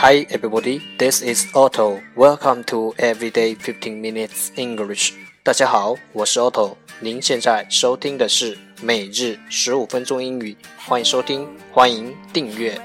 Hi everybody, this is Otto. Welcome to Everyday 15 Minutes English. 大家好，我是 Otto。您现在收听的是每日十五分钟英语，欢迎收听，欢迎订阅。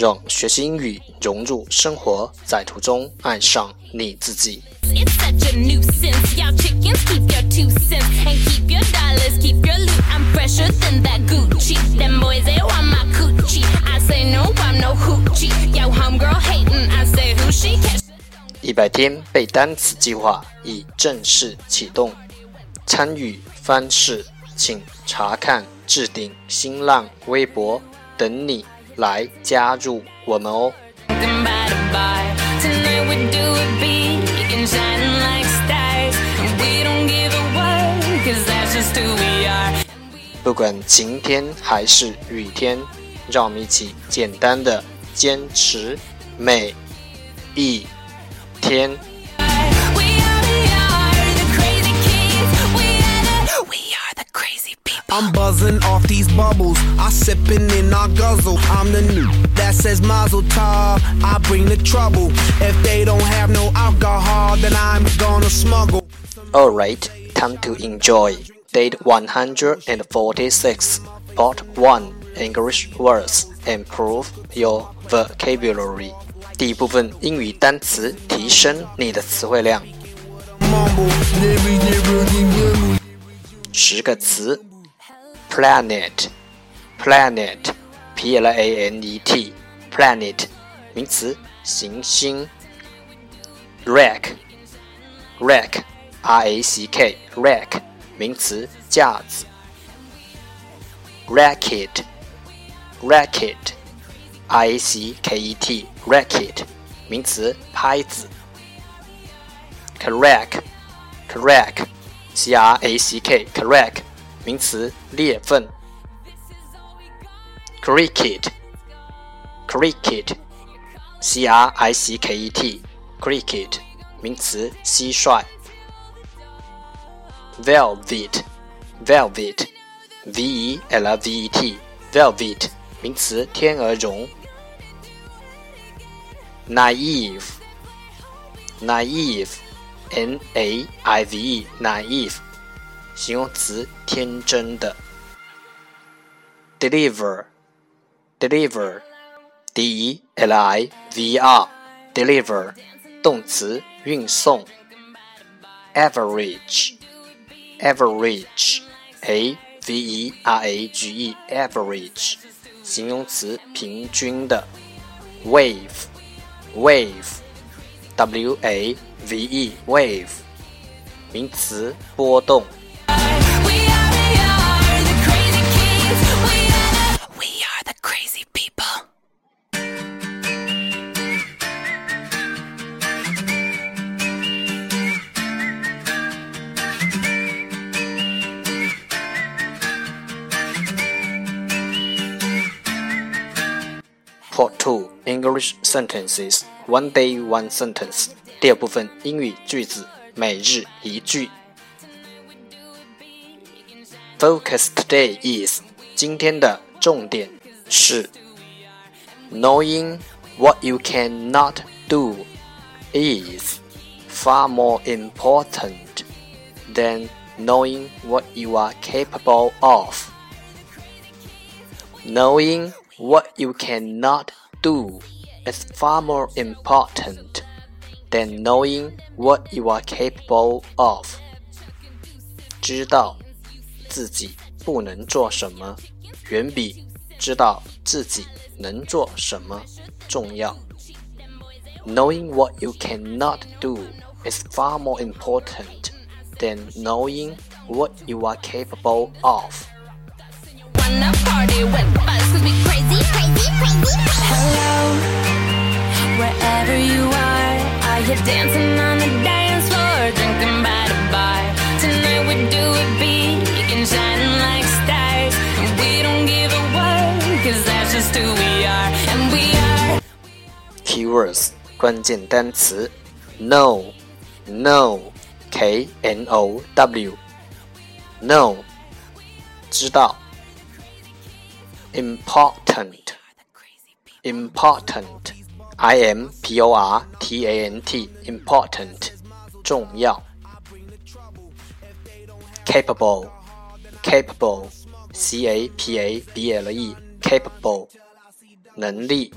让学习英语融入生活，在途中爱上你自己。一百天背单词计划已正式启动，参与方式请查看置顶新浪微博，等你。来加入我们哦！不管晴天还是雨天，让我们一起简单的坚持每一天。I'm buzzing off these bubbles. I sipping in I guzzle. I'm the new that says Mazel Tov. I bring the trouble. If they don't have no alcohol, then I'm gonna smuggle. Alright, time to enjoy. Date 146, Part 1 English words. Improve your vocabulary. 第一部分英语单词，提升你的词汇量。十个词 planet planet p l a n e t planet 名词行星 rack rack r a c k rack 名词架子 racket racket r a c k e t racket 名词拍子 crack crack c r a c k crack 名词裂缝，cricket，cricket，c r i c k e t，cricket，名词蟋蟀，velvet，velvet，v e l v e t，velvet，名词天鹅绒，naive，naive，n a i v e，naive。形容词，天真的。deliver，deliver，d e l i v e r，deliver，动词，运送。average，average，a v e r a g e，average，形容词，平均的。wave，wave，w a v e，wave，名词，波动。English Sentences One Day One Sentence 第二部分英语句子每日一句。Focus today is 今天的重点是 Knowing what you cannot do is far more important than knowing what you are capable of. Knowing what you cannot do is far more important than knowing what you are capable of. 知道自己不能做什么，远比知道自己能做什么重要。Knowing what you cannot do is far more important than knowing what you are capable of. Wanna party with us, cause we crazy, crazy. Hello, wherever you are, are you dancing on the dance floor, drinking by the bar? Tonight we do it big and shining like stars, and we don't give a what, cause that's just who we are, and we are. Keywords 关键单词 know know k n o w know 知道 important important i m p o r t a n t important 重要 capable capable c a p a b l e capable 能力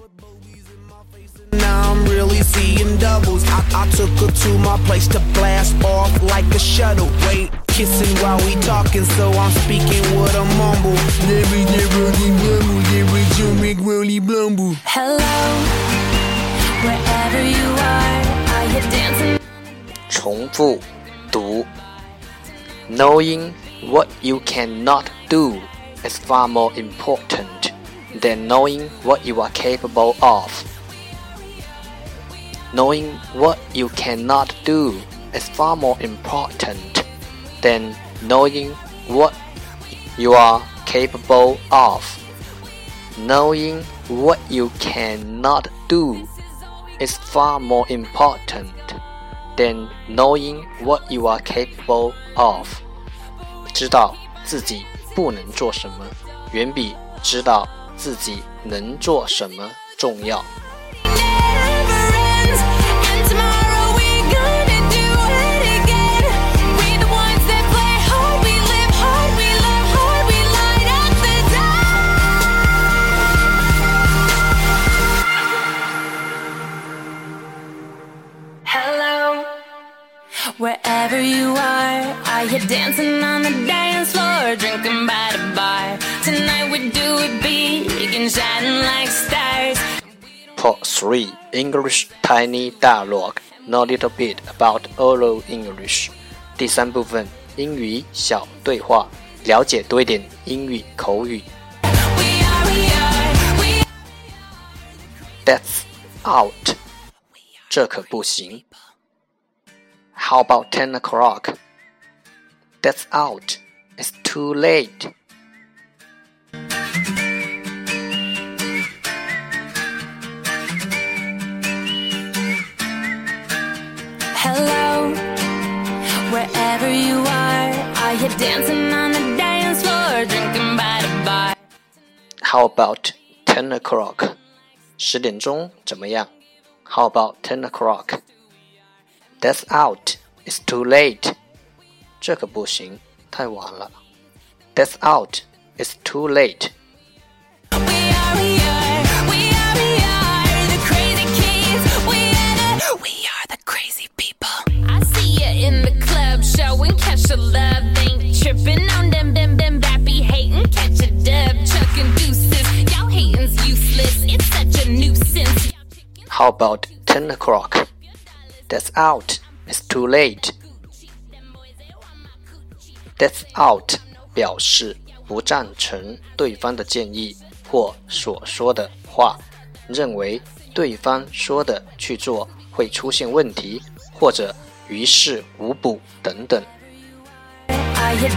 Now I'm really seeing doubles. I, I took her to my place to blast off like a shuttle. Wait, kissing while we talking, so I'm speaking with a mumble. Never, never, never, never, never, really blumble. Hello, wherever you are, are you dancing? 重复读。Knowing what you cannot do is far more important than knowing what you are capable of. Knowing what you cannot do is far more important than knowing what you are capable of. Knowing what you cannot do is far more important than knowing what you are capable of. 知道自己不能做什么，远比知道自己能做什么重要。 3 English Tiny Dialogue Know a little bit about oral English 第三部分英语小对话，了解多一点英语口语。 We are, we are, we That's out，这可不行。How about ten o'clock? That's out. It's too late. How about ten o'clock? 十点钟怎么样？How about ten o'clock? That's out. It's too late. 这可不行，太晚了。That's out. It's too late. How about ten o'clock? That's out. It's too late. That's out 表示不赞成对方的建议或所说的话，认为对方说的去做会出现问题，或者于事无补等等。 Are you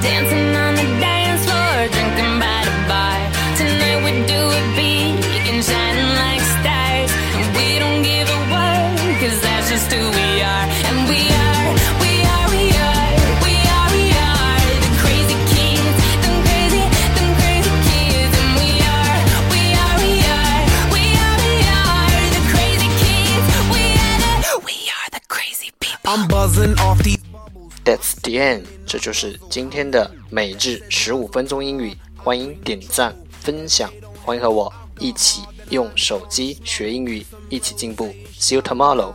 just who we are. And we are, we are, we are, we are, we are the crazy kids, them crazy, them crazy kids. And we are, we are, we are, we are, we are the crazy kids. We are the, we are the crazy people. I'm buzzing off these. That's the end，这就是今天的每日十五分钟英语。欢迎点赞分享，欢迎和我一起用手机学英语，一起进步。See you tomorrow，